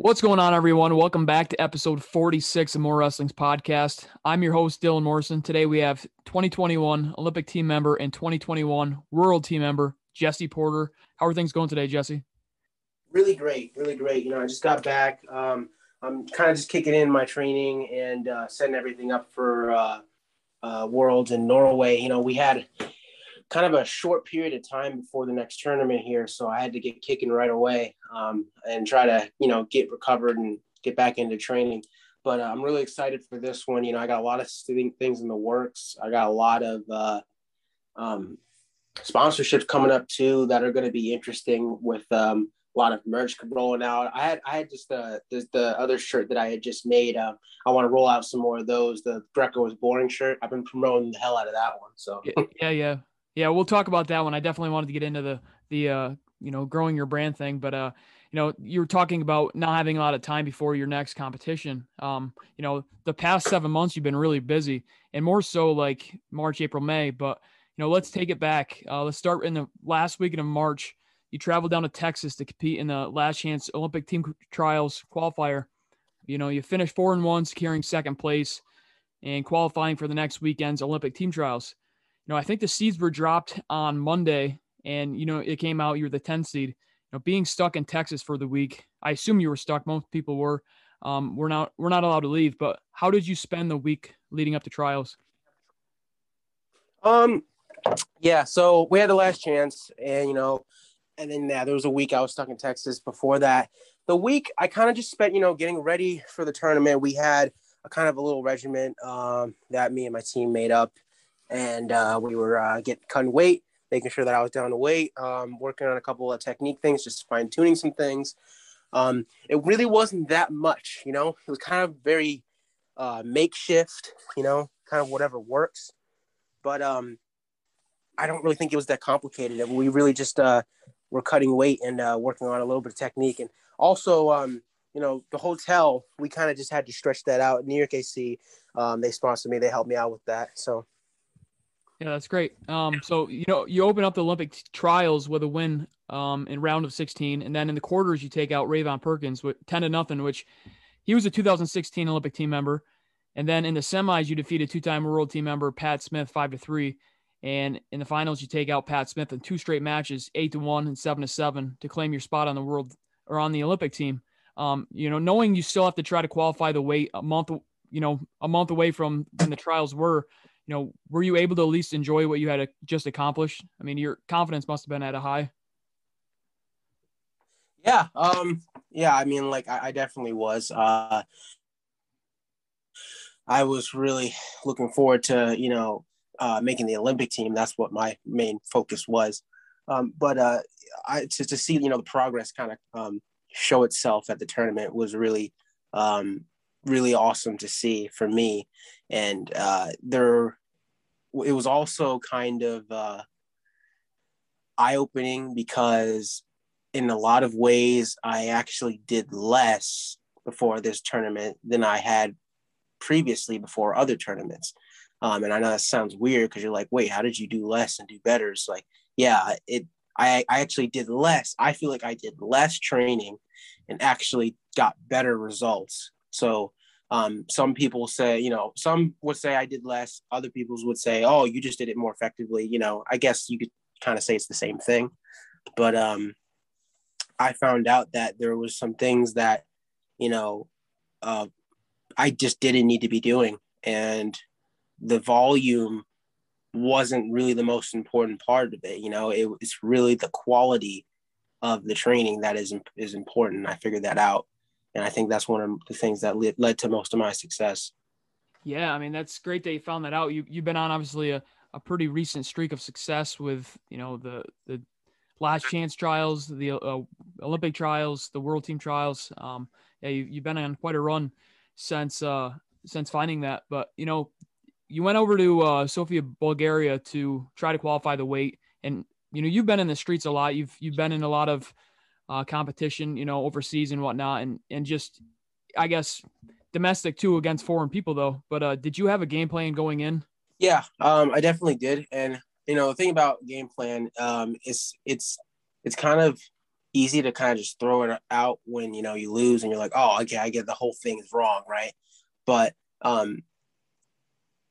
What's going on, everyone? Welcome back to episode 46 of MorWrestling's podcast. I'm your host, Dylan Morrison. Today we have 2021 Olympic team member and 2021 World team member, Jesse Porter. How are things going today, Jesse? Really great, really great. You know, I just got back. Um, I'm kind of just kicking in my training and uh, setting everything up for uh, uh, Worlds in Norway. You know, we had kind of a short period of time before the next tournament here, so I had to get kicking right away um, and try to you know get recovered and get back into training. But uh, I'm really excited for this one. You know, I got a lot of things in the works. I got a lot of uh, um, sponsorships coming up too that are going to be interesting with um, a lot of merch rolling out. I had I had just the the, the other shirt that I had just made. Uh, I want to roll out some more of those. The Greco was boring shirt. I've been promoting the hell out of that one. So yeah, yeah, yeah, we'll talk about that one. I definitely wanted to get into the the uh, you know growing your brand thing, but uh, you know you were talking about not having a lot of time before your next competition. Um, you know the past seven months you've been really busy, and more so like March, April, May. But you know let's take it back. Uh, let's start in the last weekend of March. You traveled down to Texas to compete in the last chance Olympic team trials qualifier. You know you finished four and one, securing second place, and qualifying for the next weekend's Olympic team trials know, I think the seeds were dropped on Monday, and you know, it came out you're the 10 seed. You know, being stuck in Texas for the week, I assume you were stuck. Most people were. Um, we're not we're not allowed to leave. But how did you spend the week leading up to trials? Um, yeah. So we had the last chance, and you know, and then yeah, there was a week I was stuck in Texas. Before that, the week I kind of just spent, you know, getting ready for the tournament. We had a kind of a little regiment um, that me and my team made up and uh, we were uh, getting cutting weight, making sure that I was down to weight, um, working on a couple of technique things, just fine tuning some things. Um, it really wasn't that much, you know. It was kind of very uh, makeshift, you know, kind of whatever works. But um, I don't really think it was that complicated. We really just uh, were cutting weight and uh, working on a little bit of technique, and also, um, you know, the hotel. We kind of just had to stretch that out. New York AC, um, they sponsored me. They helped me out with that. So yeah, that's great. Um, so you know, you open up the Olympic trials with a win um, in round of 16, and then in the quarters you take out Rayvon Perkins with 10 to nothing, which he was a 2016 Olympic team member, and then in the semis you defeated two-time World team member Pat Smith five to three, and in the finals you take out Pat Smith in two straight matches, eight to one and seven to seven, to claim your spot on the world or on the Olympic team. Um, you know, knowing you still have to try to qualify the weight a month, you know, a month away from when the trials were you know, were you able to at least enjoy what you had just accomplished? I mean, your confidence must have been at a high. Yeah. Um, yeah. I mean, like I, I definitely was. Uh, I was really looking forward to, you know, uh, making the Olympic team. That's what my main focus was. Um, but uh, I, to, to see, you know, the progress kind of um, show itself at the tournament was really, um, really awesome to see for me. And uh, there, it was also kind of uh, eye opening because in a lot of ways, I actually did less before this tournament than I had previously before other tournaments. Um, and I know that sounds weird because you're like, wait, how did you do less and do better? It's like, yeah, it. I, I actually did less. I feel like I did less training and actually got better results. So um, some people say, you know, some would say I did less. Other people would say, oh, you just did it more effectively. You know, I guess you could kind of say it's the same thing. But um, I found out that there was some things that, you know, uh, I just didn't need to be doing, and the volume wasn't really the most important part of it. You know, it, it's really the quality of the training that is is important. I figured that out and I think that's one of the things that led, led to most of my success. Yeah, I mean that's great that you found that out. You you've been on obviously a, a pretty recent streak of success with you know the the last chance trials, the uh, Olympic trials, the World Team trials. Um, yeah, you, you've been on quite a run since uh since finding that. But you know, you went over to uh, Sofia, Bulgaria to try to qualify the weight, and you know you've been in the streets a lot. You've you've been in a lot of uh, competition, you know, overseas and whatnot, and and just I guess domestic too against foreign people though. But uh, did you have a game plan going in? Yeah, um, I definitely did, and you know the thing about game plan um, is it's it's kind of easy to kind of just throw it out when you know you lose and you're like, oh, okay, I get the whole thing is wrong, right? But um,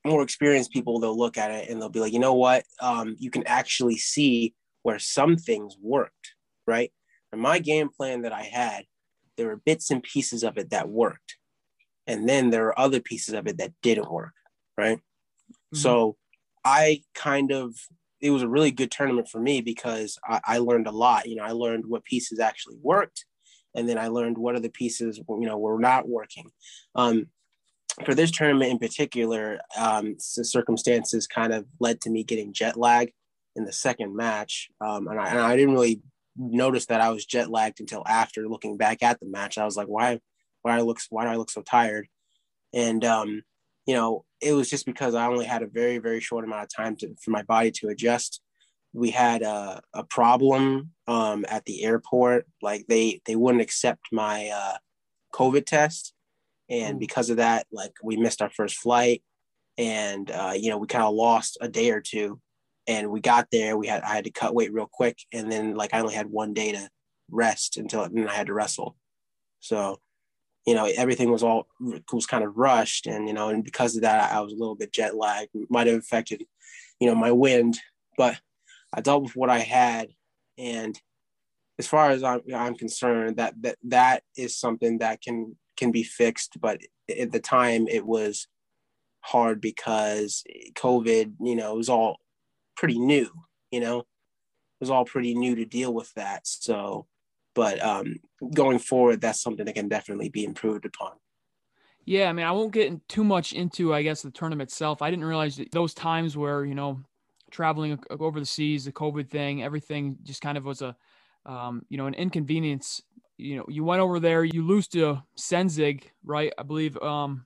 more experienced people they'll look at it and they'll be like, you know what? Um, you can actually see where some things worked, right? And my game plan that I had, there were bits and pieces of it that worked, and then there are other pieces of it that didn't work, right? Mm-hmm. So I kind of it was a really good tournament for me because I, I, learned a lot. You know, I learned what pieces actually worked, and then I learned what other pieces you know were not working. Um, for this tournament in particular, um, the circumstances kind of led to me getting jet lag in the second match, um, and, I, and I didn't really notice that I was jet lagged until after looking back at the match. I was like, why, why I look, why do I look so tired? And um, you know, it was just because I only had a very, very short amount of time to, for my body to adjust. We had a, a problem um, at the airport. Like they, they wouldn't accept my uh, COVID test. And mm. because of that, like we missed our first flight and, uh, you know, we kind of lost a day or two and we got there, we had, I had to cut weight real quick. And then like, I only had one day to rest until then I had to wrestle. So you know everything was all was kind of rushed and you know and because of that i was a little bit jet lagged might have affected you know my wind but i dealt with what i had and as far as i'm, I'm concerned that, that that is something that can can be fixed but at the time it was hard because covid you know it was all pretty new you know it was all pretty new to deal with that so but um, going forward, that's something that can definitely be improved upon. Yeah, I mean, I won't get too much into, I guess, the tournament itself. I didn't realize those times where you know, traveling over the seas, the COVID thing, everything just kind of was a, um, you know, an inconvenience. You know, you went over there, you lose to Senzig, right? I believe. Um,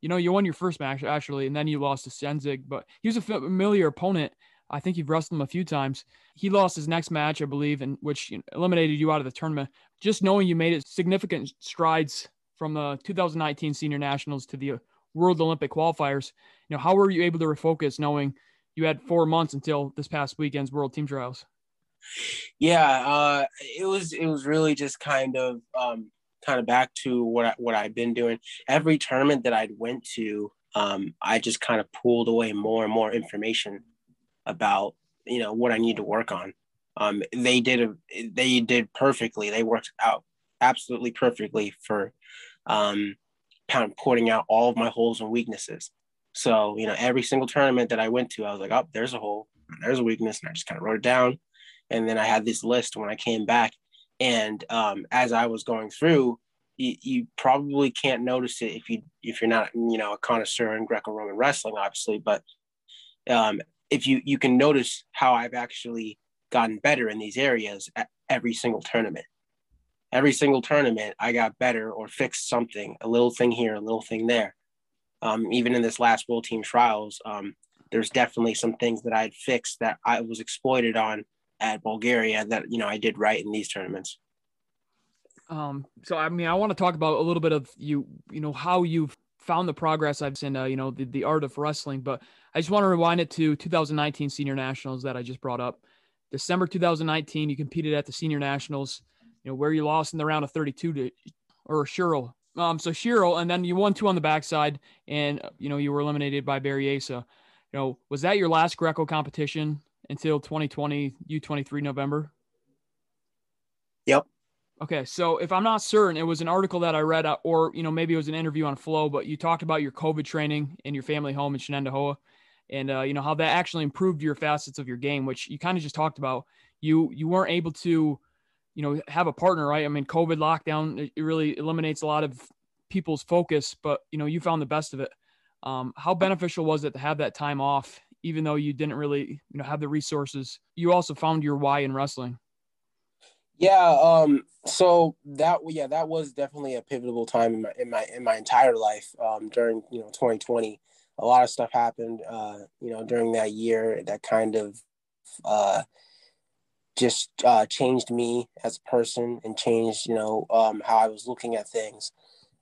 you know, you won your first match actually, and then you lost to Senzig, but he was a familiar opponent. I think you've wrestled him a few times. He lost his next match, I believe, in which eliminated you out of the tournament. Just knowing you made it significant strides from the 2019 Senior Nationals to the World Olympic qualifiers. You know, how were you able to refocus knowing you had four months until this past weekend's World Team Trials? Yeah, uh, it was it was really just kind of um, kind of back to what I, what I've been doing. Every tournament that I'd went to, um, I just kind of pulled away more and more information about you know what I need to work on. Um, they did a, they did perfectly. They worked out absolutely perfectly for um, kind of pointing out all of my holes and weaknesses. So you know every single tournament that I went to, I was like, oh, there's a hole, there's a weakness, and I just kind of wrote it down. And then I had this list when I came back. And um, as I was going through, you, you, probably can't notice it if you if you're not you know a connoisseur in Greco-Roman wrestling, obviously. But um, if you you can notice how I've actually gotten better in these areas at every single tournament. Every single tournament, I got better or fixed something, a little thing here, a little thing there. Um, even in this last World Team Trials, um, there's definitely some things that I had fixed that I was exploited on at Bulgaria that you know I did right in these tournaments. Um, so I mean, I want to talk about a little bit of you, you know, how you've found the progress I've seen, uh, you know, the, the art of wrestling. But I just want to rewind it to 2019 Senior Nationals that I just brought up. December 2019, you competed at the Senior Nationals, you know, where you lost in the round of 32 to or Schierl. Um, so Schierl, and then you won two on the backside, and you know you were eliminated by Barry Asa. You know, was that your last Greco competition until 2020 U23 November? Yep. Okay, so if I'm not certain, it was an article that I read, uh, or you know maybe it was an interview on Flow, but you talked about your COVID training in your family home in Shenendehowa, and uh, you know how that actually improved your facets of your game, which you kind of just talked about. You you weren't able to, you know, have a partner, right? I mean, COVID lockdown it really eliminates a lot of people's focus, but you know you found the best of it. Um, how beneficial was it to have that time off, even though you didn't really you know have the resources? You also found your why in wrestling. Yeah, um, so that yeah, that was definitely a pivotal time in my in my in my entire life. Um, during you know 2020, a lot of stuff happened. Uh, you know, during that year that kind of uh, just uh, changed me as a person and changed you know um, how I was looking at things.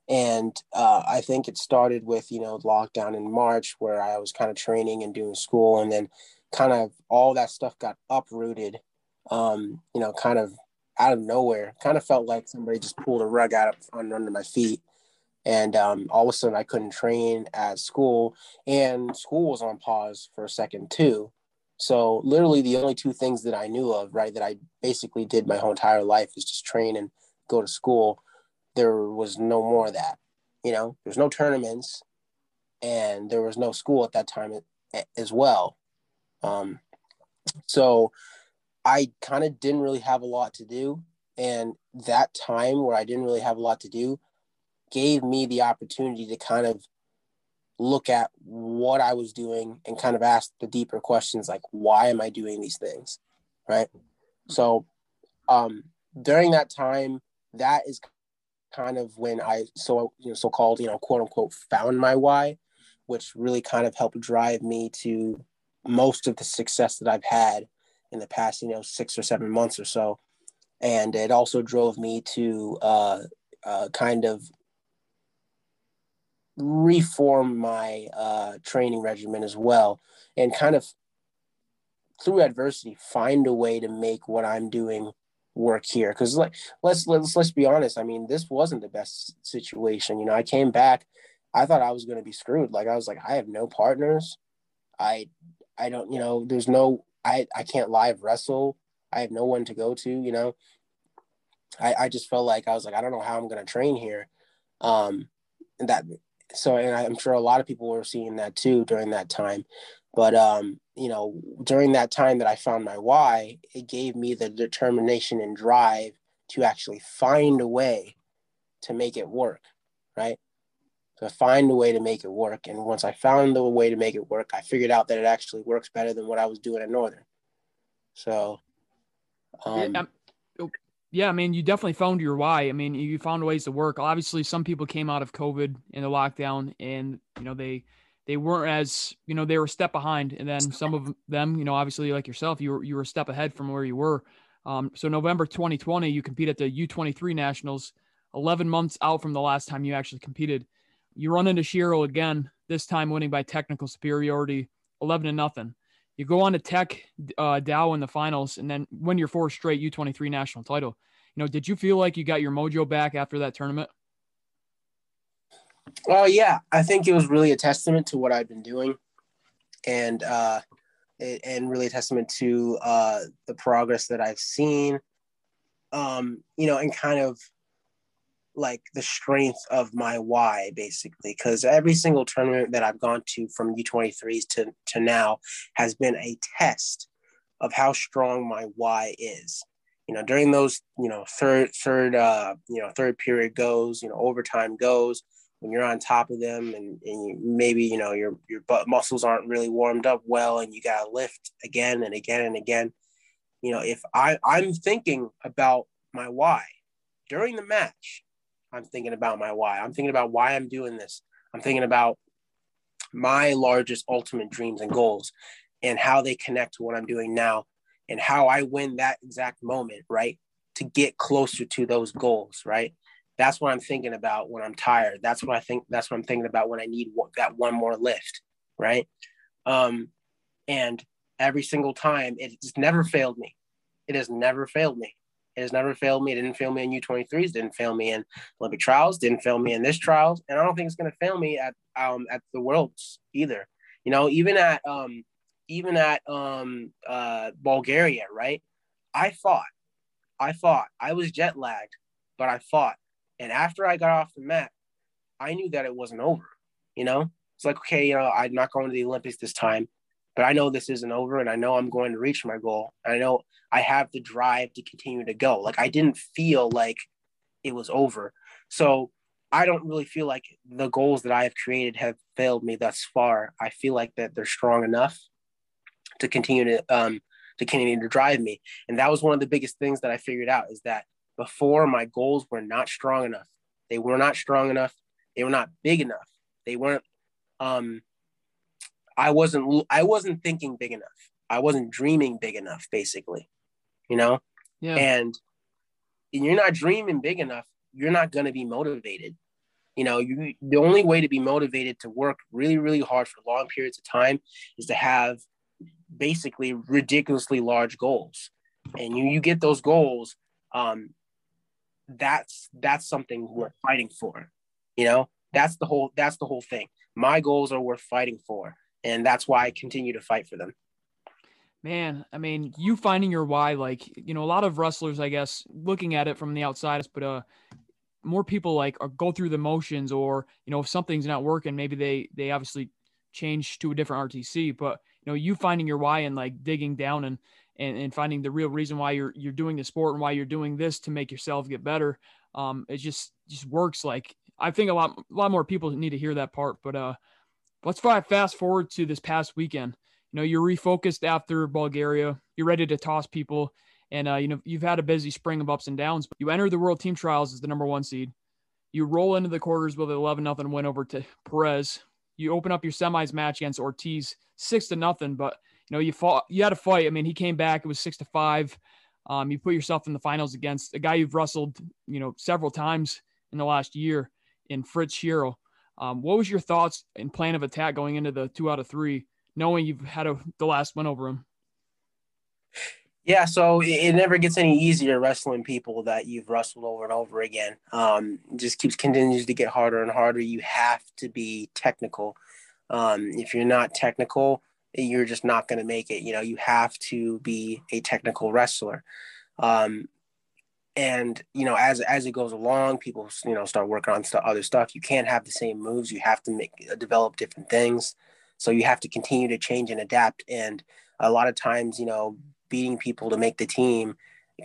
And uh, I think it started with you know lockdown in March, where I was kind of training and doing school, and then kind of all that stuff got uprooted. Um, you know, kind of out of nowhere. Kind of felt like somebody just pulled a rug out from under my feet. And um, all of a sudden, I couldn't train at school, and school was on pause for a second too. So literally, the only two things that I knew of, right, that I basically did my whole entire life is just train and go to school. There was no more of that. You know, there's no tournaments, and there was no school at that time as well. Um, so I kind of didn't really have a lot to do. And that time where I didn't really have a lot to do gave me the opportunity to kind of look at what I was doing and kind of ask the deeper questions like, why am I doing these things? Right. So um, during that time, that is kind of when I so you know so-called you know quote unquote found my why, which really kind of helped drive me to most of the success that I've had in the past, you know, six or seven months or so. And it also drove me to uh, uh, kind of reform my uh, training regimen as well and kind of through adversity find a way to make what i'm doing work here. Because like let's let's let's be honest. I mean this wasn't the best situation you know? I came back. I thought i was going to be screwed. Like i was like i have no partners. I i don't you know there's no I I can't live wrestle. I have no one to go to. You know, I I just felt like I was like I don't know how I'm gonna train here, um, and that so and I'm sure a lot of people were seeing that too during that time, but um, you know, during that time that I found my why, it gave me the determination and drive to actually find a way to make it work, right? to find a way to make it work. And once I found the way to make it work, I figured out that it actually works better than what I was doing at Northern. So, um, yeah, oh, yeah, I mean, you definitely found your why. I mean, you found ways to work. Obviously, some people came out of COVID in the lockdown, and you know they they weren't as you know they were a step behind, and then some of them, you know, obviously like yourself, you were you were a step ahead from where you were. Um, so November 2020, you compete at the U23 Nationals, 11 months out from the last time you actually competed. You run into Schierl again, this time winning by technical superiority, 11 to nothing. You go on to Tech uh, Dow in the finals and then win your fourth straight U23 national title. You know, did you feel like you got your mojo back after that tournament? Well, yeah, I think it was really a testament to what I've been doing, and uh, it, and really a testament to uh, the progress that I've seen. Um, you know, and kind of like the strength of my why basically because every single tournament that i've gone to from u23s to, to now has been a test of how strong my why is. You know during those you know third third uh you know third period goes you know overtime goes when you're on top of them and, and you, maybe you know your your butt muscles aren't really warmed up well and you gotta lift again and again and again you know if i i'm thinking about my why during the match I'm thinking about my why. I'm thinking about why I'm doing this. I'm thinking about my largest ultimate dreams and goals and how they connect to what I'm doing now and how I win that exact moment, right? To get closer to those goals, right? That's what I'm thinking about when I'm tired. That's what I think. That's what I'm thinking about when I need that one more lift, right? Um, and every single time, it's never failed me. It has never failed me. It has never failed me. It didn't fail me in U23s, didn't fail me in Olympic trials, didn't fail me in this trials, and I don't think it's going to fail me at um at the worlds either. You know, even at um even at um uh Bulgaria, right? I fought. I fought. I was jet lagged, but I fought. And after I got off the mat, I knew that it wasn't over. You know, it's like okay, you know, I'm not going to the Olympics this time but I know this isn't over and I know I'm going to reach my goal. I know I have the drive to continue to go. Like I didn't feel like it was over. So I don't really feel like the goals that I have created have failed me thus far. I feel like that they're strong enough to continue to um to continue to drive me. And that was one of the biggest things that I figured out is that before my goals were not strong enough. They were not strong enough. They were not big enough. They weren't um I wasn't I wasn't thinking big enough. I wasn't dreaming big enough, basically. You know? Yeah. And, and you're not dreaming big enough, you're not gonna be motivated. You know, you the only way to be motivated to work really, really hard for long periods of time is to have basically ridiculously large goals. And you you get those goals um, that's that's something we're fighting for. You know, that's the whole that's the whole thing. My goals are worth fighting for, and that's why I continue to fight for them. Man, I mean, you finding your why, like you know, a lot of wrestlers, I guess, looking at it from the outside, but uh, more people like go through the motions, or you know, if something's not working, maybe they they obviously change to a different RTC, but you know, you finding your why and like digging down and and, and finding the real reason why you're you're doing the sport and why you're doing this to make yourself get better. Um, it just just works. Like I think a lot a lot more people need to hear that part. But uh, let's fast forward to this past weekend. You know, you're refocused after Bulgaria. You're ready to toss people, and uh, you know you've had a busy spring of ups and downs. But you enter the World Team Trials as the number one seed. You roll into the quarters with an 11 nothing win over to Perez. You open up your semis match against Ortiz six to nothing, but you know, you fought, you had a fight. I mean, he came back. It was six to five. Um, you put yourself in the finals against a guy you've wrestled, you know, several times in the last year in Fritz Schierl. Um, what was your thoughts and plan of attack going into the two out of three, knowing you've had a, the last win over him? Yeah, so it never gets any easier wrestling people that you've wrestled over and over again. Um, just keeps continues to get harder and harder. You have to be technical. Um, if you're not technical, you're just not going to make it. You know, you have to be a technical wrestler. Um, and you know, as as it goes along, people you know start working on st- other stuff. You can't have the same moves. You have to make uh, develop different things. So you have to continue to change and adapt. And a lot of times, you know, beating people to make the team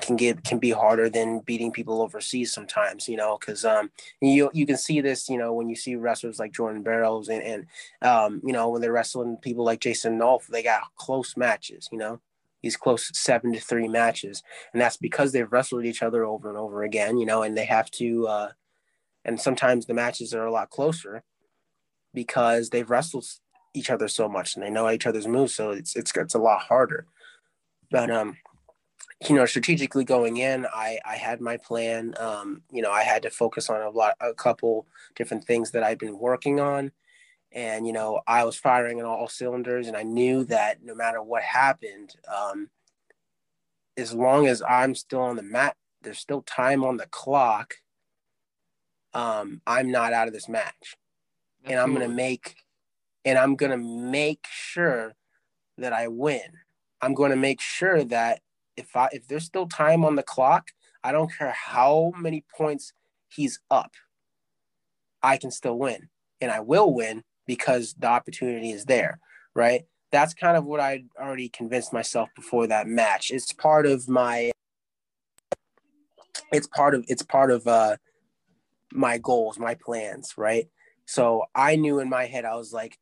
can get can be harder than beating people overseas sometimes, you know, because um, you you can see this, you know, when you see wrestlers like Jordan Burroughs and and um, you know when they're wrestling people like Jason Nolf, they got close matches, you know, these close seven to three matches, and that's because they've wrestled each other over and over again, you know, and they have to, uh, and sometimes the matches are a lot closer because they've wrestled each other so much and they know each other's moves, so it's it's it's a lot harder. But um, you know, strategically going in, I, I had my plan. Um, you know, I had to focus on a lot, a couple different things that I've been working on. And, you know, I was firing on all cylinders and I knew that no matter what happened, um, as long as I'm still on the mat, there's still time on the clock. Um, I'm not out of this match. Absolutely. And I'm going to make, and I'm to make sure that I win. I'm going to make sure that if I if there's still time on the clock, I don't care how many points he's up. I can still win. And I will win because the opportunity is there, right? That's kind of what I already convinced myself before that match. It's part of my it's part of it's part of uh my goals, my plans, right? So I knew in my head I was like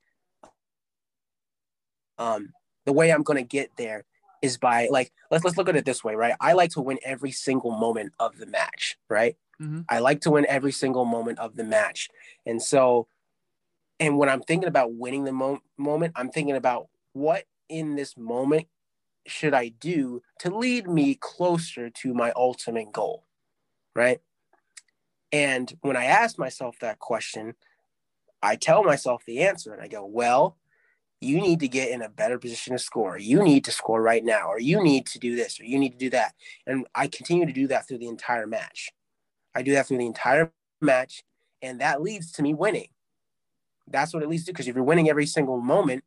um the way I'm going to get there is by like let's let's look at it this way, right? I like to win every single moment of the match, right? Mm-hmm. I like to win every single moment of the match, and so, and when I'm thinking about winning the mo- moment, I'm thinking about what in this moment should I do to lead me closer to my ultimate goal, right? And when I ask myself that question, I tell myself the answer, and I go, well you need to get in a better position to score. You need to score right now, or you need to do this, or you need to do that. And I continue to do that through the entire match. I do that through the entire match, and that leads to me winning. That's what it leads to, because if you're winning every single moment,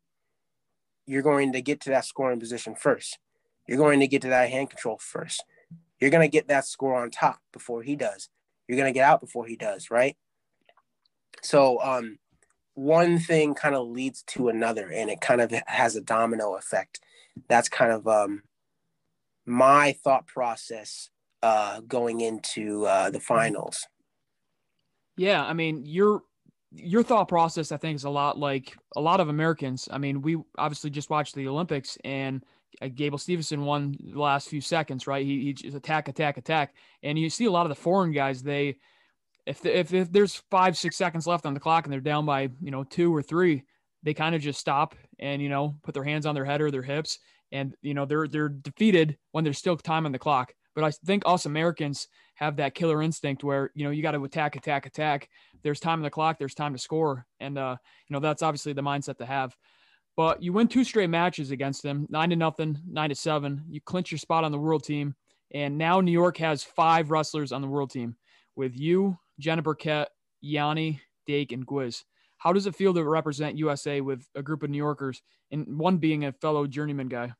you're going to get to that scoring position first. You're going to get to that hand control first. You're going to get that score on top before he does. You're going to get out before he does, right? So, um, one thing kind of leads to another and it kind of has a domino effect that's kind of um, my thought process uh, going into uh, the finals yeah i mean your your thought process i think is a lot like a lot of americans i mean we obviously just watched the olympics and uh, Gable Steveson won the last few seconds, right? He, he just attack, attack, attack, and you see a lot of the foreign guys. They if, the, if if there's five six seconds left on the clock and they're down by you know two or three, they kind of just stop and you know put their hands on their head or their hips, and you know they're they're defeated when there's still time on the clock. But I think us Americans have that killer instinct where you know you got to attack, attack, attack. There's time on the clock. There's time to score, and uh, you know that's obviously the mindset to have. But you win two straight matches against them, nine to nothing, nine to seven. You clinch your spot on the world team. And now New York has five wrestlers on the world team with you, Jenna Burkett, Yianni, Dake, and Gwiz. How does it feel to represent USA with a group of New Yorkers and one being a fellow journeyman guy?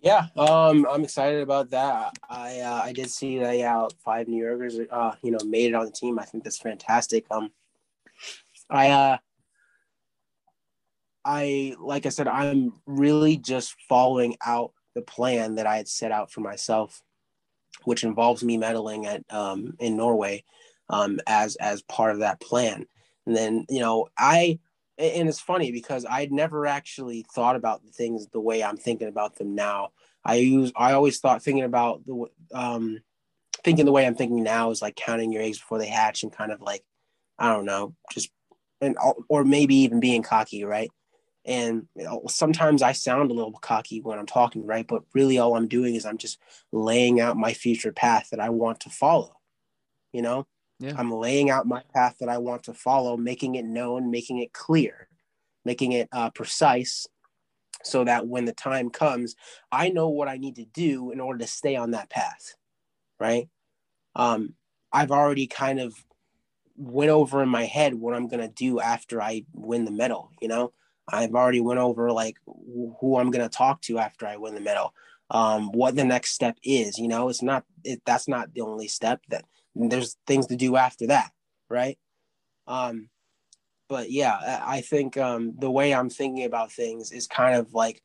Yeah, um, I'm excited about that. I uh, I did see that yeah, five New Yorkers uh, you know made it on the team. I think that's fantastic. Um, I uh, I like I said, I'm really just following out the plan that I had set out for myself, which involves me medaling at um, in Norway um, as as part of that plan. And then you know I and it's funny because I'd never actually thought about the things the way I'm thinking about them now. I use I always thought thinking about the um thinking the way I'm thinking now is like counting your eggs before they hatch and kind of like I don't know just and or maybe even being cocky right? And you know, sometimes I sound a little cocky when I'm talking right? But really all I'm doing is I'm just laying out my future path that I want to follow you know yeah. I'm laying out my path that I want to follow, making it known, making it clear, making it uh, precise, so that when the time comes, I know what I need to do in order to stay on that path. Right. Um, I've already kind of went over in my head what I'm gonna do after I win the medal. You know, I've already went over like who I'm gonna talk to after I win the medal. Um, what the next step is. You know, it's not it, that's not the only step that there's things to do after that, right? Um, but yeah, I think um, the way I'm thinking about things is kind of like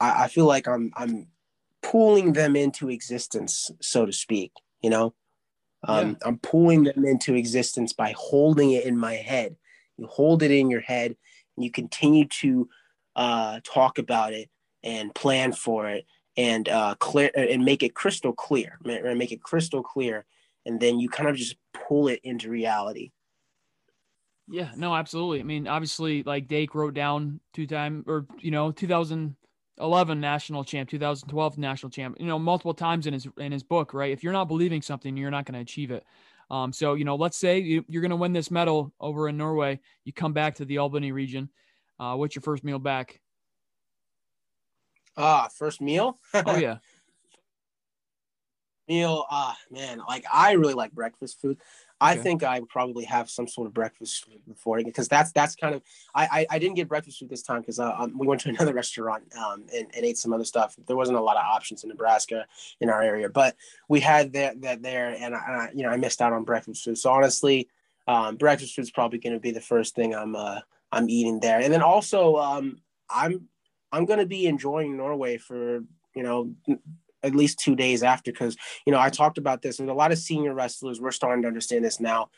I, I feel like I'm I'm pulling them into existence, so to speak. You know, um, yeah. I'm pulling them into existence by holding it in my head. You hold it in your head, and you continue to uh, talk about it and plan for it and uh, clear and make it crystal clear. Make it crystal clear and then you kind of just pull it into reality. Yeah, no, absolutely. I mean, obviously, like Dake wrote down two time or you know, 2011 national champ, 2012 national champ, you know, multiple times in his in his book, right? If you're not believing something, you're not going to achieve it. Um, so you know, let's say you, are going to win this medal over in Norway. You come back to the Albany region. Uh, what's your first meal back? Ah, uh, first meal. oh yeah meal ah man like i really like breakfast food. I think i probably have some sort of breakfast food before because that's that's kind of i i, I didn't get breakfast food this time because uh, um, we went to another restaurant um, and, and ate some other stuff. There wasn't a lot of options in nebraska in our area but we had that that there and I, and I, you know i missed out on breakfast food. So honestly um, breakfast food is probably going to be the first thing i'm uh, i'm eating there. And then also um, i'm i'm going to be enjoying norway for you know at least two days after because you know I talked about this and a lot of senior wrestlers we're starting to understand this now.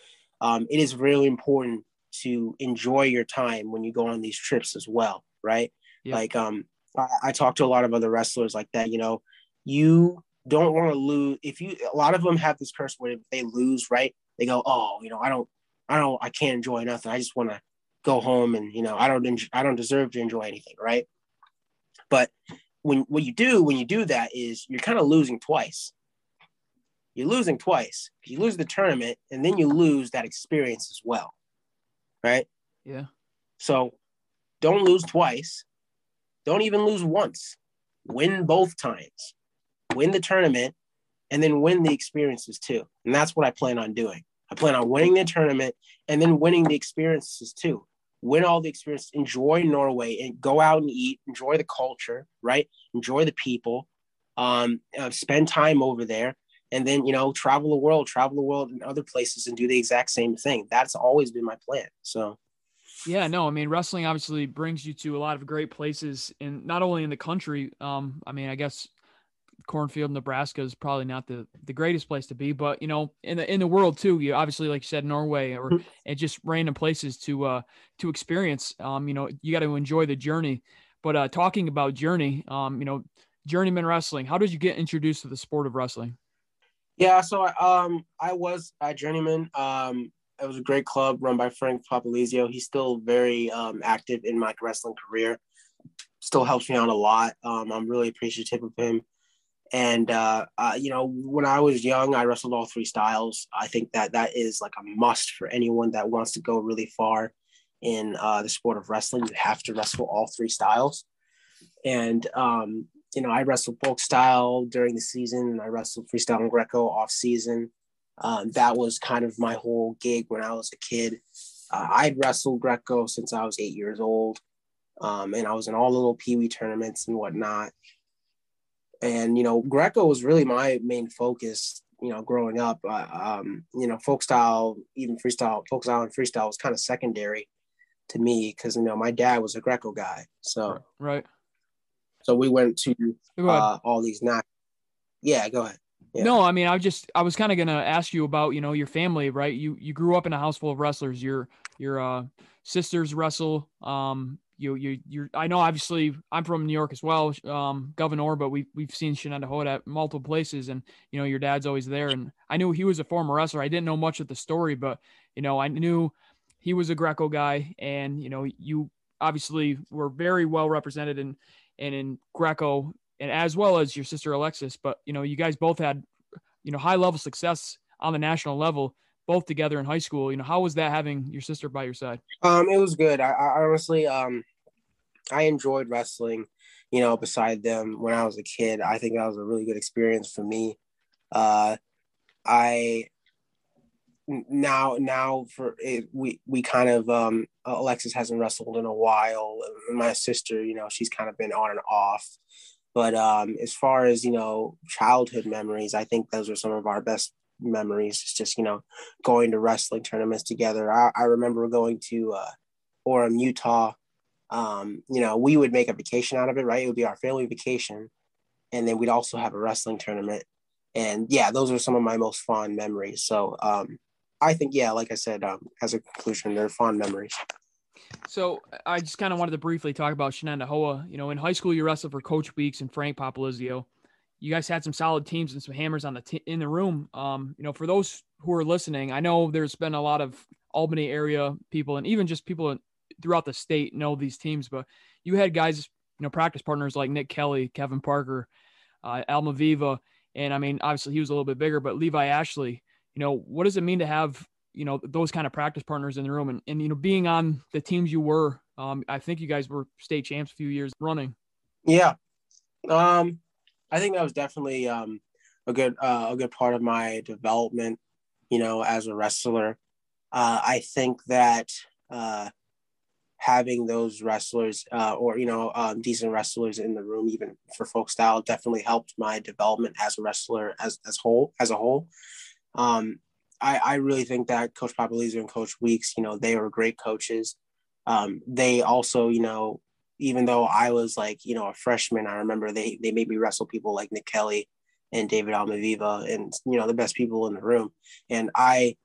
Um, it is really important to enjoy your time when you go on these trips as well, right? Yep. Like um, I, I talk to a lot of other wrestlers like that. You know, you don't want to lose if you. A lot of them have this curse where if they lose, right? They go, oh, you know, I don't, I don't, I can't enjoy nothing. I just want to go home and you know, I don't, I don't deserve to enjoy anything, right? But when what you do when you do that is you're kind of losing twice. You're losing twice. You lose the tournament and then you lose that experience as well. Right? Yeah. So don't lose twice. Don't even lose once. Win both times. Win the tournament and then win the experiences too. And that's what I plan on doing. I plan on winning the tournament and then winning the experiences too win all the experience, enjoy Norway, and go out and eat, enjoy the culture, right? Enjoy the people, um, uh, spend time over there, and then you know travel the world, travel the world in other places, and do the exact same thing. That's always been my plan. So. Yeah, no, I mean, wrestling obviously brings you to a lot of great places, and not only in the country. Um, I mean, I guess cornfield nebraska is probably not the the greatest place to be but you know in the in the world too you obviously like you said norway or and just random places to uh to experience um you know you got to enjoy the journey. But uh talking about journey um you know journeyman wrestling how did you get introduced to the sport of wrestling? Yeah so um i was a journeyman. Um it was a great club run by frank Popolizio. He's still very um active in my wrestling career. Still helps me out a lot. Um i'm really appreciative of him and uh, uh, you know, when I was young, I wrestled all three styles. I think that that is like a must for anyone that wants to go really far in uh, the sport of wrestling. You have to wrestle all three styles. And um, you know, I wrestled folk style during the season, and I wrestled freestyle and Greco off season. Um, that was kind of my whole gig when I was a kid. Uh, I'd wrestled Greco since I was eight years old, um, and I was in all the little Pee Wee tournaments and whatnot. And you know, Greco was really my main focus. You know, growing up, uh, um, you know, folk style, even freestyle, folk style and freestyle was kind of secondary to me because you know my dad was a Greco guy. So right. So we went to uh, all these nights. Yeah, go ahead. Yeah. No, I mean, I just I was kind of gonna ask you about you know your family, right? You you grew up in a house full of wrestlers. Your your uh, sisters wrestle. Um, you you you I know obviously I'm from New York as well, um, Gouverneur, but we we've seen Shenendehowa at multiple places, and you know your dad's always there, and I knew he was a former wrestler. I didn't know much of the story, but you know I knew he was a Greco guy, and you know you obviously were very well represented in and in Greco, and as well as your sister Alexis. But you know you guys both had you know high level success on the national level both together in high school. You know, how was that having your sister by your side? Um, it was good. I, I honestly, um, I enjoyed wrestling. You know, beside them when I was a kid, I think that was a really good experience for me. Uh, I now now for it, we we kind of um Alexis hasn't wrestled in a while. My sister, you know, she's kind of been on and off. But um, as far as you know, childhood memories, I think those are some of our best memories. It's just you know going to wrestling tournaments together. I, I remember going to uh, Orem, Utah. Um, you know, we would make a vacation out of it, right? It would be our family vacation, and then we'd also have a wrestling tournament. And yeah, those are some of my most fond memories. So um, I think, yeah, like I said, um, as a conclusion, they're fond memories. So I just kind of wanted to briefly talk about Shenendehowa. You know, in high school, you wrestled for Coach Weeks and Frank Popolizio you guys had some solid teams and some hammers on the t- in the room. Um, you know, for those who are listening, I know there's been a lot of Albany area people and even just people throughout the state know these teams, but you had guys, you know, practice partners like Nick Kelly, Kevin Parker, uh, Almaviva, and I mean, obviously he was a little bit bigger, but Levi Ashley. You know, what does it mean to have you know those kind of practice partners in the room and, and you know being on the teams you were um, i think you guys were state champs a few years running yeah um I think that was definitely um, a good uh, a good part of my development, you know, as a wrestler. Uh, I think that uh, having those wrestlers uh, or you know um, decent wrestlers in the room, even for folk style, definitely helped my development as a wrestler as as whole as a whole. Um, I, I really think that Coach Popolizio and Coach Weeks, you know, they were great coaches. Um, they also, you know, even though I was like, you know, a freshman, I remember they they made me wrestle people like Nick Kelly and David Almaviva and you know the best people in the room, and I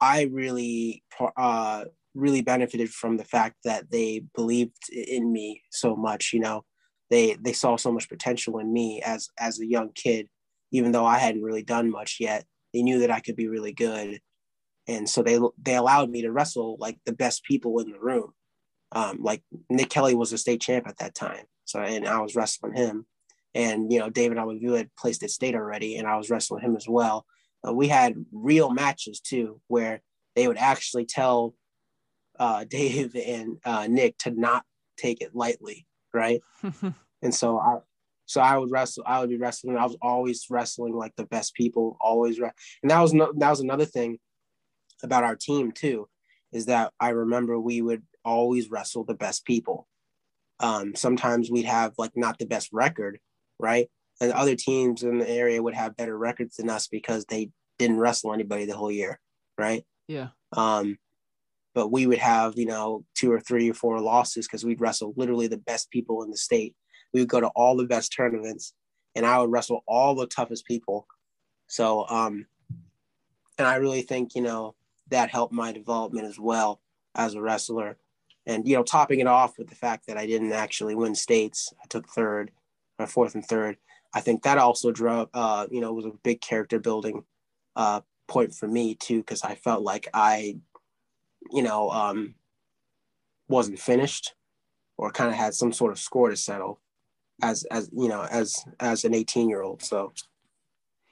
I really uh, really benefited from the fact that they believed in me so much. You know, they they saw so much potential in me as as a young kid, even though I hadn't really done much yet. They knew that I could be really good, and so they they allowed me to wrestle like the best people in the room um, like Nick Kelly was a state champ at that time. So, and I was wrestling him. And, you know, David Almavu had placed at state already, and I was wrestling him as well. Uh, we had real matches too, where they would actually tell uh, Dave and uh, Nick to not take it lightly, right? and so I, so I would wrestle. I would be wrestling. I was always wrestling like the best people. Always, re- and that was no, that was another thing about our team too, is that I remember we would always wrestle the best people. Um, sometimes we'd have like not the best record, right? And other teams in the area would have better records than us because they didn't wrestle anybody the whole year, right? Yeah. Um, but we would have, you know, two or three or four losses because we'd wrestle literally the best people in the state. We would go to all the best tournaments and I would wrestle all the toughest people. So, um, and I really think, you know, that helped my development as well as a wrestler and you know topping it off with the fact that I didn't actually win states, I took third, or fourth and third. I think that also drove, uh, you know, was a big character building uh, point for me too, because I felt like I, you know, um, wasn't finished, or kind of had some sort of score to settle, as as you know, as as an 18 year old. So.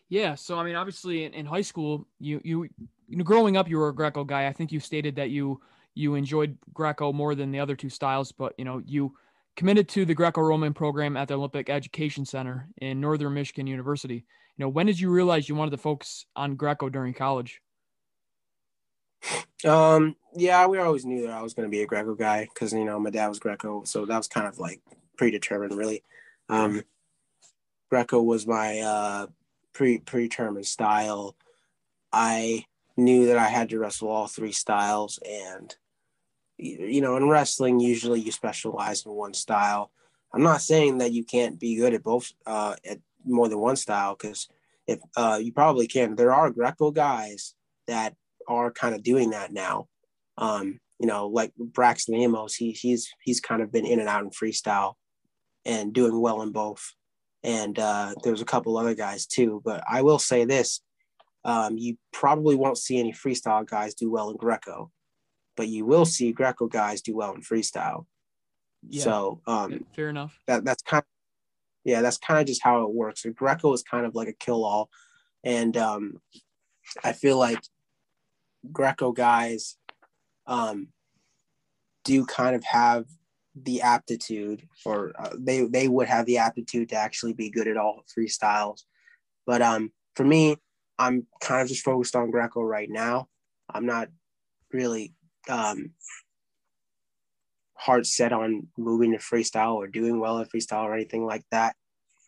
Yeah, so I mean, obviously, in, in high school, you you you know, growing up, you were a Greco guy. I think you stated that you you enjoyed Greco more than the other two styles, but you know, you committed to the Greco-Roman program at the Olympic Education Center in Northern Michigan University. You know, when did you realize you wanted to focus on Greco during college? Um, yeah, we always knew that I was going to be a Greco guy because you know my dad was Greco, so that was kind of like predetermined, really. Um, Greco was my uh, pre predetermined style. I knew that I had to wrestle all three styles, and you know, in wrestling, usually you specialize in one style. I'm not saying that you can't be good at both uh, at more than one style because if uh, you probably can. There are Greco guys that are kind of doing that now. Um, you know, like Braxton Amos, he, he's he's kind of been in and out in freestyle and doing well in both. And uh, there's a couple other guys too. But I will say this: um, you probably won't see any freestyle guys do well in Greco, but you will see Greco guys do well in freestyle. Yeah, so um, fair enough. That that's kind of yeah, that's kind of just how it works. Greco is kind of like a kill all, and um, I feel like Greco guys um, do kind of have the aptitude, or uh, they they would have the aptitude to actually be good at all freestyles. But um, for me, I'm kind of just focused on Greco right now. I'm not really um, hard set on moving to freestyle or doing well at freestyle or anything like that.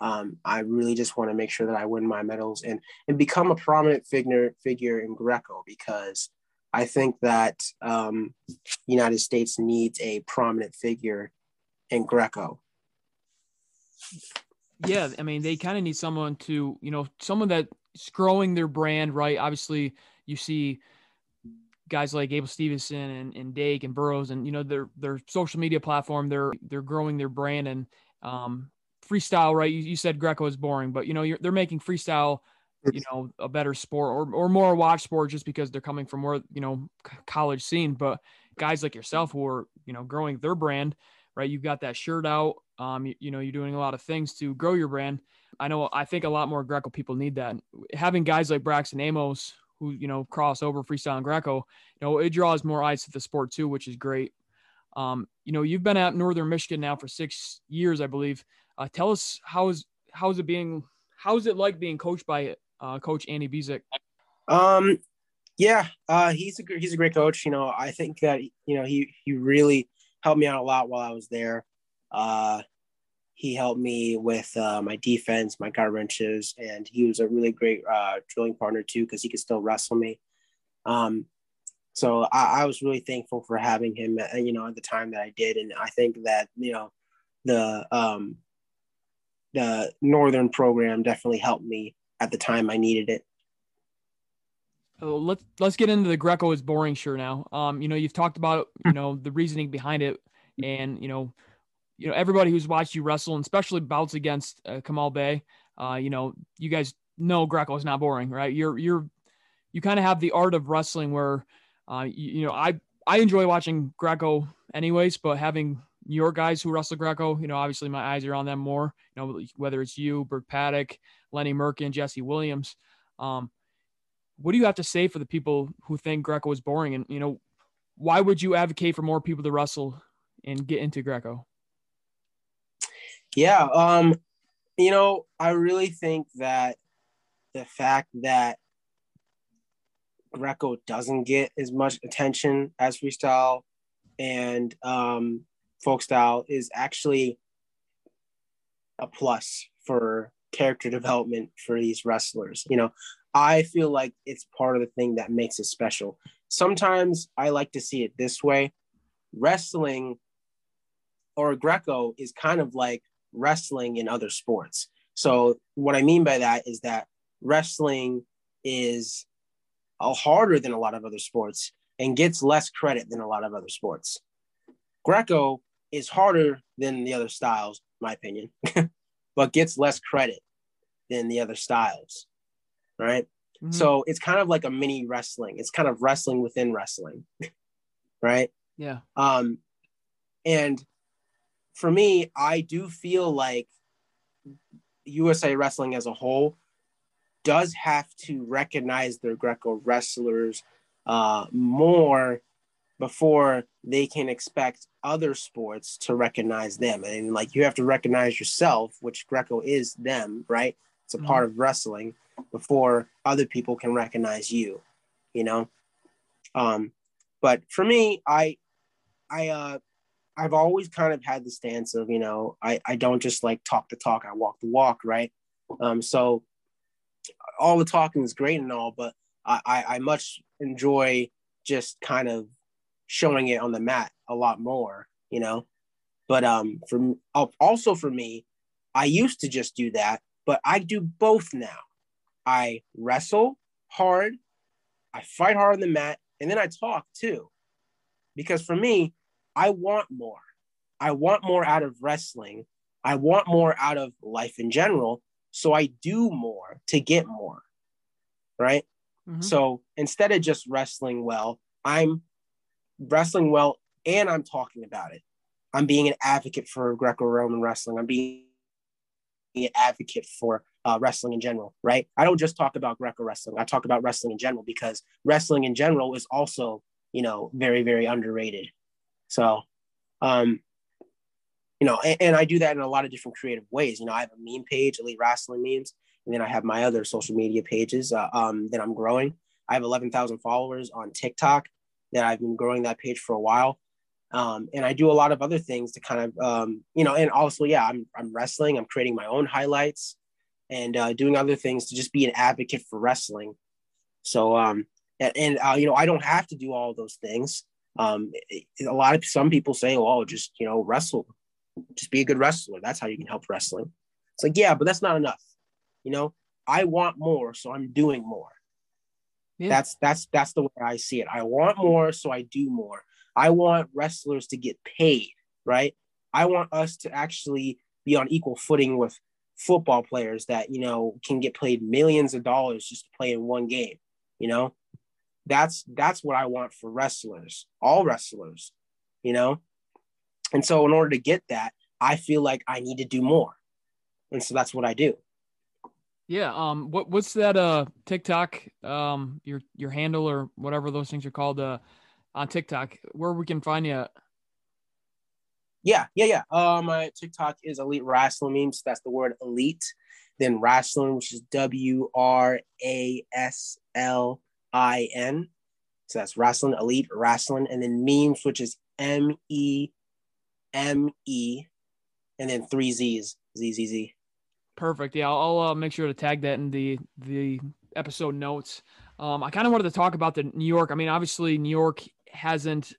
Um, I really just want to make sure that I win my medals and and become a prominent figure figure in Greco because I think that um, United States needs a prominent figure in Greco. Yeah, I mean they kind of need someone to you know someone that's growing their brand right. Obviously, you see guys like Gable Steveson and, and Dake and Burroughs and you know their their social media platform they're they're growing their brand and um, freestyle, right? You, you said Greco is boring, but you know, they're making freestyle, you know, a better sport or, or more watch sport just because they're coming from more, you know, college scene. But guys like yourself who are, you know, growing their brand, right? You've got that shirt out. Um, you, you know, you're doing a lot of things to grow your brand. I know, I think a lot more Greco people need that. Having guys like Braxton Amos, who, you know, cross over freestyle and Greco, you know, it draws more eyes to the sport too, which is great. Um, you know, you've been at Northern Michigan now for six years, I believe. Uh, tell us how is how is it being how is it like being coached by uh, Coach Andy Bisek? Um, yeah, uh, he's a he's a great coach. You know, I think that you know he he really helped me out a lot while I was there. Uh, he helped me with uh, my defense, my gut wrenches, and he was a really great uh, drilling partner too because he could still wrestle me. Um, so I, I, was really thankful for having him, uh, you know, at the time that I did, and I think that you know the um, the northern program definitely helped me at the time I needed it. Oh, let's let's get into the Greco is boring sure now. Um, you know, you've talked about you know the reasoning behind it, and you know, you know everybody who's watched you wrestle, and especially bouts against uh, Kamal Bey, uh, you know, you guys know Greco is not boring, right? You're you're you kind of have the art of wrestling where, uh, you, you know, I I enjoy watching Greco anyways, but having your guys who wrestle Greco, you know, obviously my eyes are on them more, you know, whether it's you, Burke Paddock, Lenny Merkin, Jesse Williams. Um, what do you have to say for the people who think Greco is boring? And, you know, why would you advocate for more people to wrestle and get into Greco? Yeah. Um, you know, I really think that the fact that Greco doesn't get as much attention as freestyle and um, folk style is actually a plus for character development for these wrestlers. You know, I feel like it's part of the thing that makes it special. Sometimes I like to see it this way wrestling or Greco is kind of like wrestling in other sports. So, what I mean by that is that wrestling is a harder than a lot of other sports and gets less credit than a lot of other sports. Greco is harder than the other styles, my opinion, but gets less credit than the other styles. Right. Mm-hmm. So it's kind of like a mini wrestling. It's kind of wrestling within wrestling. right. Yeah. Um, and for me, I do feel like USA Wrestling as a whole does have to recognize their Greco wrestlers uh, more before they can expect other sports to recognize them. And like you have to recognize yourself, which Greco is them, right? It's a mm-hmm. part of wrestling before other people can recognize you, you know? Um, but for me, I, I, uh, I've always kind of had the stance of, you know, I, I don't just like talk the talk, I walk the walk, right? Um, so all the talking is great and all, but I, I, I much enjoy just kind of showing it on the mat a lot more, you know. But um, for also for me, I used to just do that, but I do both now. I wrestle hard, I fight hard on the mat, and then I talk too. Because for me, I want more. I want more out of wrestling. I want more out of life in general. So I do more to get more. Right. Mm-hmm. So instead of just wrestling well, I'm wrestling well and I'm talking about it. I'm being an advocate for Greco-Roman wrestling. I'm being an advocate for uh, wrestling in general, right? I don't just talk about Greco wrestling. I talk about wrestling in general because wrestling in general is also, you know, very, very underrated. So, um, you know, and, and I do that in a lot of different creative ways. You know, I have a meme page, Elite Wrestling Memes, and then I have my other social media pages uh, um, that I'm growing. I have 11,000 followers on TikTok that I've been growing that page for a while. Um, and I do a lot of other things to kind of, um, you know, and also, yeah, I'm, I'm wrestling, I'm creating my own highlights and uh, doing other things to just be an advocate for wrestling. So, um, and, and uh, you know, I don't have to do all those things. Um, a lot of some people say, "Oh, just you know, wrestle, just be a good wrestler. That's how you can help wrestling." It's like, yeah, but that's not enough. You know, I want more, so I'm doing more. Yeah. That's that's that's the way I see it. I want more, so I do more. I want wrestlers to get paid, right? I want us to actually be on equal footing with football players that you know can get paid millions of dollars just to play in one game. You know, that's that's what I want for wrestlers, all wrestlers. You know, and so in order to get that, I feel like I need to do more, and so that's what I do. Yeah. Um. What What's that? Uh. TikTok. Um. Your Your handle or whatever those things are called. Uh. On TikTok, where we can find you. At? Yeah. Yeah. Yeah. Uh. My TikTok is Elite Wrestling Memes. That's the word elite. Then wrestling, which is W R A S L I N. So that's wrestling, elite wrestling, and then memes, which is M E M E, and then three Z's, Z Z Z. Perfect. Yeah, I'll, I'll uh, make sure to tag that in the the episode notes. Um, I kind of wanted to talk about the New York. I mean, obviously, New York hasn't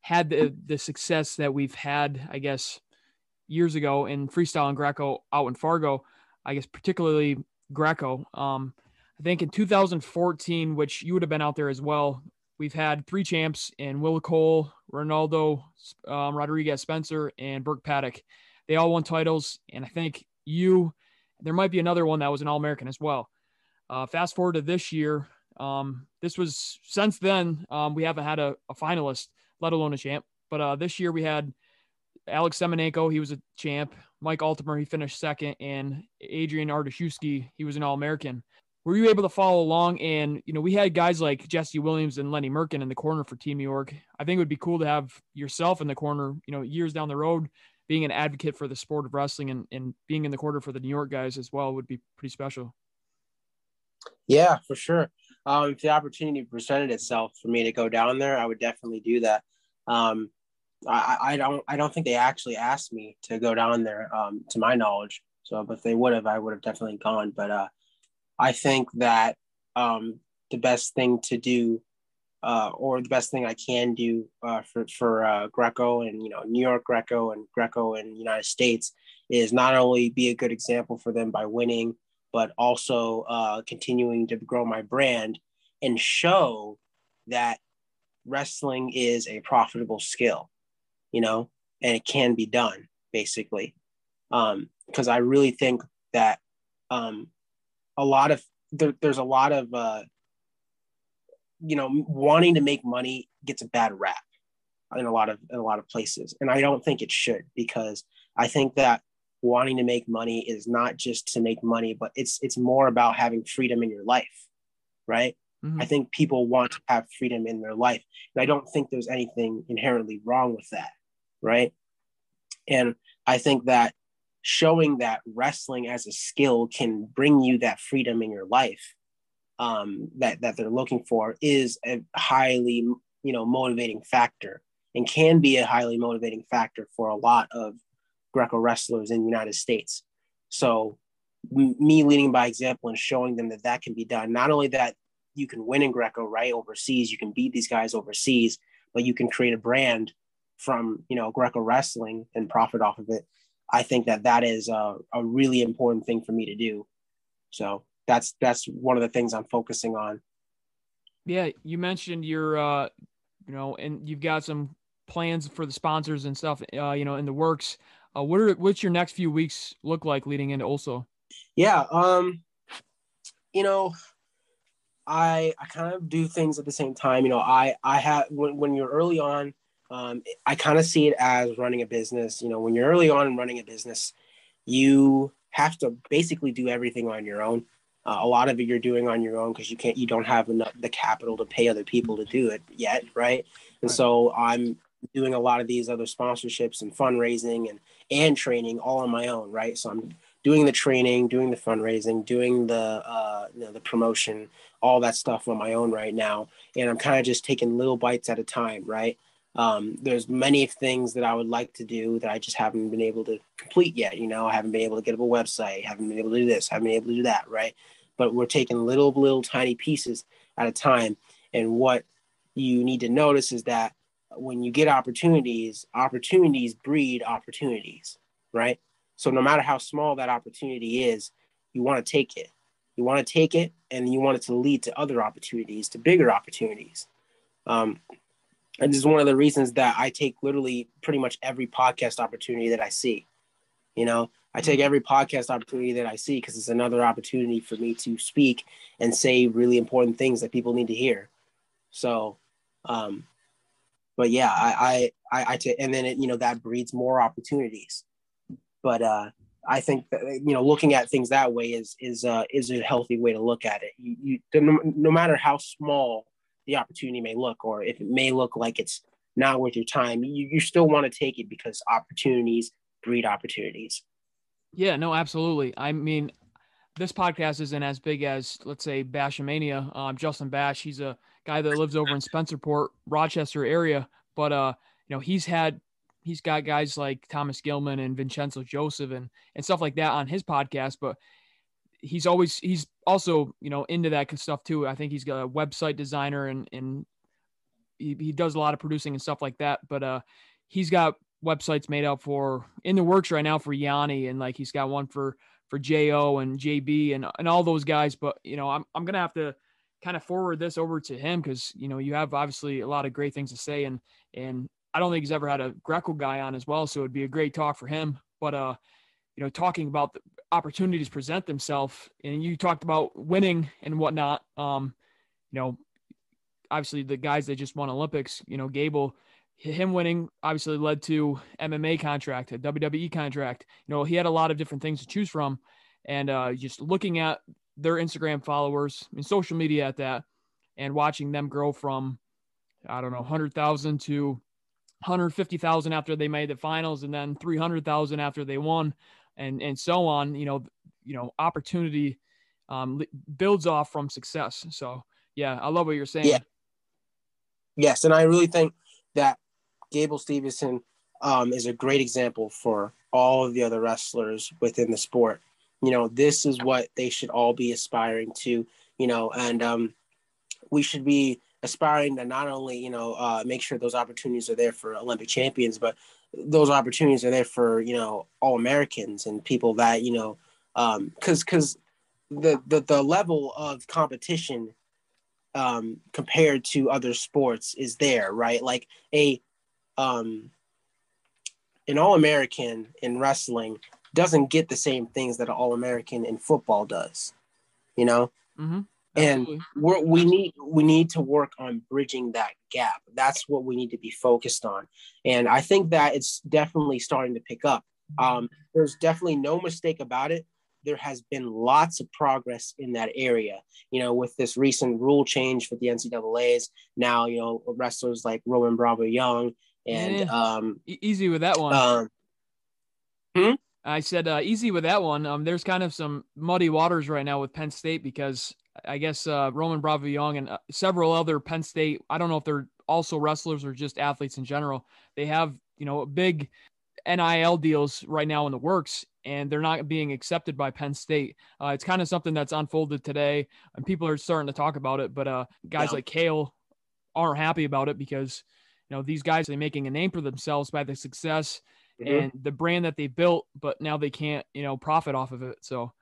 had the the success that we've had, I guess, years ago in freestyle and Greco out in Fargo. I guess particularly Greco. Um, I think in 2014, which you would have been out there as well, we've had three champs in Will Cole, Ronaldo, um, Rodriguez Spencer, and Burke Paddock. They all won titles, and I think you there might be another one that was an All American as well. Uh, fast forward to this year. Um, this was since then um, we haven't had a, a, finalist, let alone a champ. But uh, this year we had Alex Semenenko, he was a champ. Mike Altimer, he finished second, and Adrian Artashewski, he was an All American. Were you able to follow along? And you know, we had guys like Jesse Williams and Lenny Merkin in the corner for Team New York. I think it would be cool to have yourself in the corner. You know, years down the road, being an advocate for the sport of wrestling and, and being in the corner for the New York guys as well would be pretty special. Yeah, for sure. Um, if the opportunity presented itself for me to go down there, I would definitely do that. Um, I, I don't I don't think they actually asked me to go down there, um, to my knowledge. So, if they would have, I would have definitely gone. But uh, I think that um, the best thing to do uh, or the best thing I can do uh, for for uh, Greco and you know New York Greco and Greco the United States is not only be a good example for them by winning, but also uh, continuing to grow my brand and show that wrestling is a profitable skill, you know, and it can be done basically. Because um, I really think that um, a lot of there, there's a lot of uh, you know wanting to make money gets a bad rap in a lot of in a lot of places and i don't think it should because i think that wanting to make money is not just to make money but it's it's more about having freedom in your life right Mm-hmm. I think people want to have freedom in their life. And I don't think there's anything inherently wrong with that. Right. And I think that showing that wrestling as a skill can bring you that freedom in your life um, that, that they're looking for is a highly, you know, motivating factor and can be a highly motivating factor for a lot of Greco wrestlers in the United States. So me leading by example and showing them that that can be done. Not only that you can win in Greco, right, overseas, you can beat these guys overseas, but you can create a brand from, you know, Greco wrestling and profit off of it. I think that that is a, a really important thing for me to do. So that's, that's one of the things I'm focusing on. Yeah. You mentioned your, uh, you know, and you've got some plans for the sponsors and stuff, uh, you know, in the works. Uh, what are, what's your next few weeks look like leading into also? Yeah. Um, you know, I I kind of do things at the same time. You know, I I have when when you're early on, um, I kind of see it as running a business. You know, when you're early on running a business, you have to basically do everything on your own. Uh, a lot of it you're doing on your own because you can't you don't have enough the capital to pay other people to do it yet, right? And right. so I'm doing a lot of these other sponsorships and fundraising and and training all on my own, right? So I'm doing the training, doing the fundraising, doing the uh, you know, the promotion, all that stuff on my own right now, and I'm kind of just taking little bites at a time, right? Um, there's many things that I would like to do that I just haven't been able to complete yet. You know, I haven't been able to get up a website, haven't been able to do this, haven't been able to do that, right? But we're taking little, little tiny pieces at a time. And what you need to notice is that when you get opportunities, opportunities breed opportunities, right? So no matter how small that opportunity is, you want to take it. You want to take it and you want it to lead to other opportunities, to bigger opportunities. Um, and this is one of the reasons that I take literally pretty much every podcast opportunity that I see. You know, I take every podcast opportunity that I see because it's another opportunity for me to speak and say really important things that people need to hear. So, um, but yeah, I, I, I, I t- and then it, you know, that breeds more opportunities. But uh, I think that you know, looking at things that way is is uh, is a healthy way to look at it. You, you no, no matter how small the opportunity may look, or if it may look like it's not worth your time, you, you still want to take it because opportunities breed opportunities. Yeah, no, absolutely. I mean, this podcast isn't as big as let's say Bashmania. Um, Justin Bash, he's a guy that lives over in Spencerport, Rochester area, but uh, you know, he's had he's got guys like Thomas Gilman and Vincenzo Joseph and and stuff like that on his podcast, but he's always he's also you know into that stuff too. I think he's got a website designer and and he, he does a lot of producing and stuff like that. But uh, he's got websites made up for in the works right now for Yianni and like he's got one for for Jo and JB and and all those guys. But you know I'm I'm gonna have to kind of forward this over to him because you know you have obviously a lot of great things to say and and I don't think he's ever had a Greco guy on as well, so it'd be a great talk for him. But uh, you know, talking about the opportunities present themselves, and you talked about winning and whatnot. Um, you know, obviously the guys that just won Olympics, you know, Gable, him winning obviously led to MMA contract, a WWE contract. You know, he had a lot of different things to choose from, and uh, just looking at their Instagram followers and social media at that, and watching them grow from, I don't know, hundred thousand to 150,000 after they made the finals and then 300,000 after they won and and so on you know you know opportunity um, builds off from success. So yeah i love what you're saying. Yeah. Yes and i really think that Gable Steveson um, is a great example for all of the other wrestlers within the sport. You know this is what they should all be aspiring to you know and um, we should be aspiring to not only you know uh, make sure those opportunities are there for Olympic champions, but those opportunities are there for you know all Americans and people that you know because um, because the, the the level of competition um, compared to other sports is there, right? Like a um, an All American in wrestling doesn't get the same things that an All American in football does, you know. Mm-hmm and we we need we need to work on bridging that gap that's what we need to be focused on and i think that it's definitely starting to pick up um, there's definitely no mistake about it there has been lots of progress in that area. You know, with this recent rule change for the NCAA's, now you know wrestlers like Roman Bravo Young and yeah. um, easy with that one. Um, hmm? I said uh, easy with that one. Um, there's kind of some muddy waters right now with Penn State because I guess uh, Roman Bravo Young and uh, several other Penn State. I don't know if they're also wrestlers or just athletes in general. They have you know big NIL deals right now in the works, and they're not being accepted by Penn State. Uh, it's kind of something that's unfolded today, and people are starting to talk about it. But uh, guys yeah. like Cael aren't happy about it because you know these guys are making a name for themselves by the success mm-hmm. and the brand that they built, but now they can't you know profit off of it. So.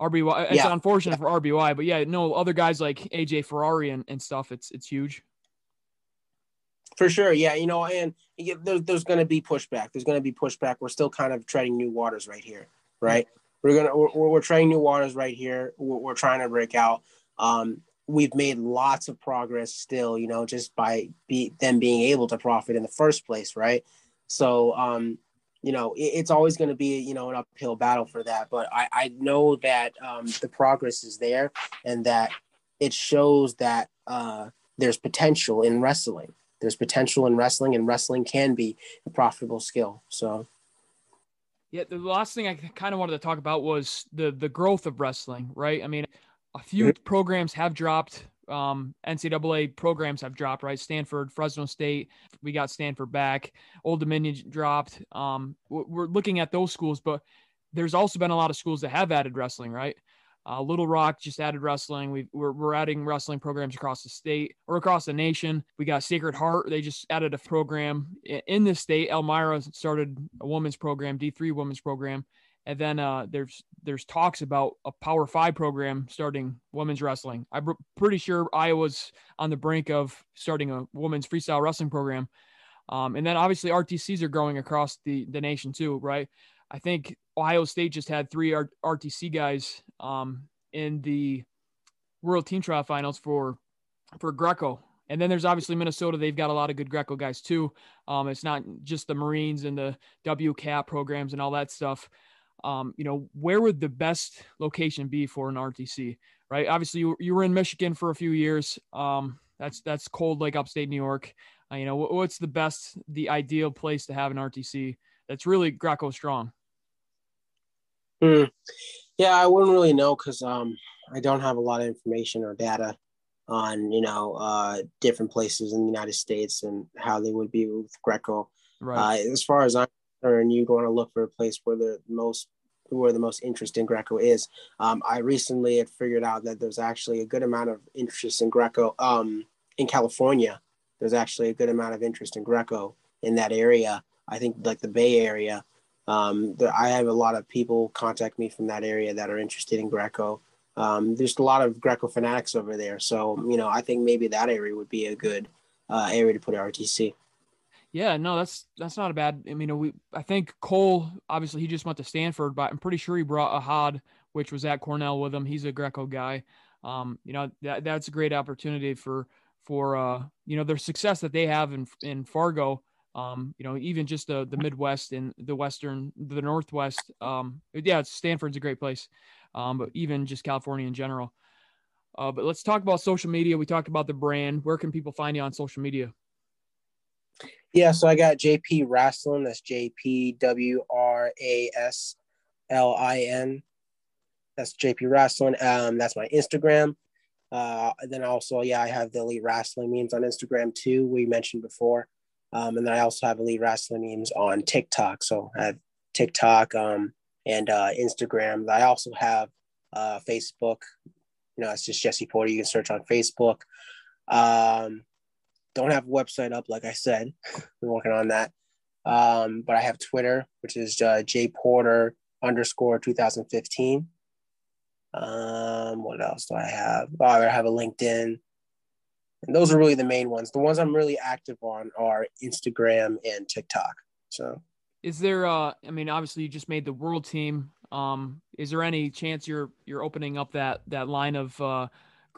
RBY, it's yeah. unfortunate for RBY, but yeah, no other guys like AJ Ferrari and, and stuff. It's it's huge. For sure, yeah, you know, and there, there's going to be pushback. There's going to be pushback. We're still kind of treading new waters right here, right? We're gonna we're, we're treading new waters right here. We're, we're trying to break out. Um, we've made lots of progress still, you know, just by be, them being able to profit in the first place, right? So, um, you know, it, it's always going to be, you know, an uphill battle for that. But I, I know that um, the progress is there and that it shows that uh, there's potential in wrestling there's potential in wrestling, and wrestling can be a profitable skill. So, yeah, the last thing I kind of wanted to talk about was the the growth of wrestling, right? I mean, a few mm-hmm. programs have dropped. Um, NCAA programs have dropped, right? Stanford, Fresno State, we got Stanford back. Old Dominion dropped. Um, we're looking at those schools, but there's also been a lot of schools that have added wrestling, right? Uh, Little Rock just added wrestling. we are we're adding wrestling programs across the state or across the nation. We got Sacred Heart. They just added a program in the state. Elmira started a women's program, D3 women's program. And then uh, there's there's talks about a Power Five program starting women's wrestling. I'm pretty sure Iowa's on the brink of starting a women's freestyle wrestling program. Um, and then obviously RTCs are growing across the, the nation too, right? I think Ohio State just had three R- RTC guys um, in the World Team Trial Finals for for Greco. And then there's obviously Minnesota. They've got a lot of good Greco guys too. Um, it's not just the Marines and the WCAP programs and all that stuff. Um, you know, where would the best location be for an RTC? Right. Obviously, you, you were in Michigan for a few years. Um, that's that's cold like upstate New York. Uh, you know, what's the best, the ideal place to have an RTC that's really Greco strong? Mm. Yeah, I wouldn't really know because um, I don't have a lot of information or data on you know uh, different places in the United States and how they would be with Greco. Right. Uh, as far as I'm concerned, you want to look for a place where the most where the most interest in Greco is. Um, I recently had figured out that there's actually a good amount of interest in Greco um, in California. There's actually a good amount of interest in Greco in that area. I think like the Bay Area um, I have a lot of people contact me from that area that are interested in Greco. Um, there's a lot of Greco fanatics over there, so you know I think maybe that area would be a good uh, area to put RTC. Yeah, no, that's that's not a bad. I mean, we I think Koll obviously he just went to Stanford, but I'm pretty sure he brought Ahad, which was at Cornell with him. He's a Greco guy. Um, you know that that's a great opportunity for for uh, you know their success that they have in in Fargo um, you know, even just the the Midwest and the Western, the Northwest. Um, yeah, Stanford's a great place, um, but even just California in general. Uh, but let's talk about social media. We talked about the brand. Where can people find you on social media? Yeah, so I got JP Wrasslin. That's J P W R A S L I N. That's JP Wrasslin. Um, that's my Instagram. Uh, then also, yeah, I have the Elite Wrestling memes on Instagram too. We mentioned before. Um, and then I also have Elite Wrestling memes on TikTok. So I have TikTok um, and uh, Instagram. I also have uh, Facebook. You know, it's just Jesse Porter. You can search on Facebook. Um, don't have a website up, like I said. We're working on that. Um, but I have Twitter, which is uh, J Porter underscore 2015. Um, what else do I have? Oh, I have a LinkedIn. And those are really the main ones. The ones I'm really active on are Instagram and TikTok. So is there uh I mean obviously you just made the world team. Um is there any chance you're you're opening up that that line of uh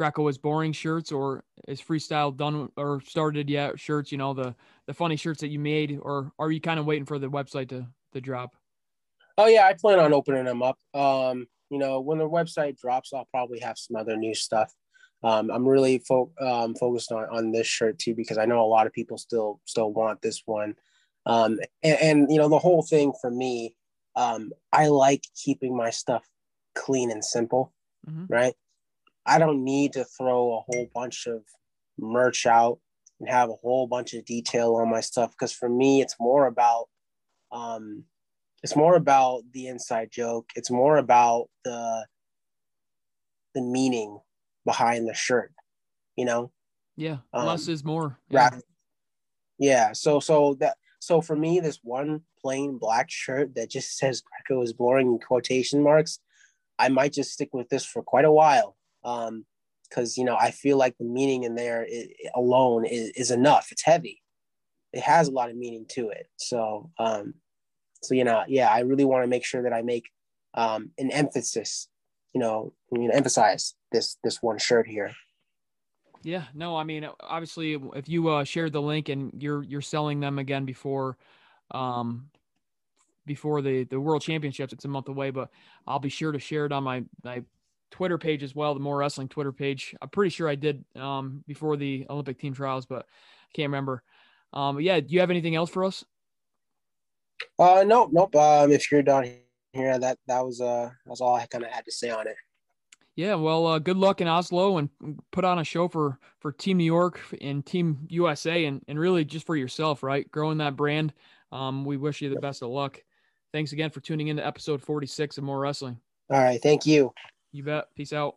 Greco is boring shirts or is freestyle done or started yet shirts, you know, the the funny shirts that you made or are you kind of waiting for the website to to drop? Oh yeah, I plan on opening them up. Um you know, when the website drops, I'll probably have some other new stuff. Um, I'm really fo- um, focused on, on this shirt too because I know a lot of people still still want this one. Um, and, and, you know the whole thing for me, um, I like keeping my stuff clean and simple, mm-hmm. right? I don't need to throw a whole bunch of merch out and have a whole bunch of detail on my stuff because for me it's more about um, it's more about the inside joke. It's more about the the meaning behind the shirt, you know? Yeah. Um, less is more. Yeah. yeah. So so that so for me, this one plain black shirt that just says Greco is boring in quotation marks, I might just stick with this for quite a while. Um, because you know I feel like the meaning in there alone is, is enough. It's heavy. It has a lot of meaning to it. So um, so you know, yeah, I really want to make sure that I make um, an emphasis, you know, you know, emphasize this this one shirt here. Yeah, no, I mean, obviously, if you uh, shared the link and you're you're selling them again before, um, before the the World Championships, it's a month away, but I'll be sure to share it on my my Twitter page as well, the MorWrestling Twitter page. I'm pretty sure I did um before the Olympic team trials, but I can't remember. Um, yeah, do you have anything else for us? Uh, nope, nope. Um, if you're done here, that that was uh that's all I kind of had to say on it. Yeah, well, uh, good luck in Oslo and put on a show for for Team New York and Team USA, and and really just for yourself, right? Growing that brand. Um, we wish you the best of luck. Thanks again for tuning in to episode 46 of MorWrestling. All right, thank you. You bet. Peace out.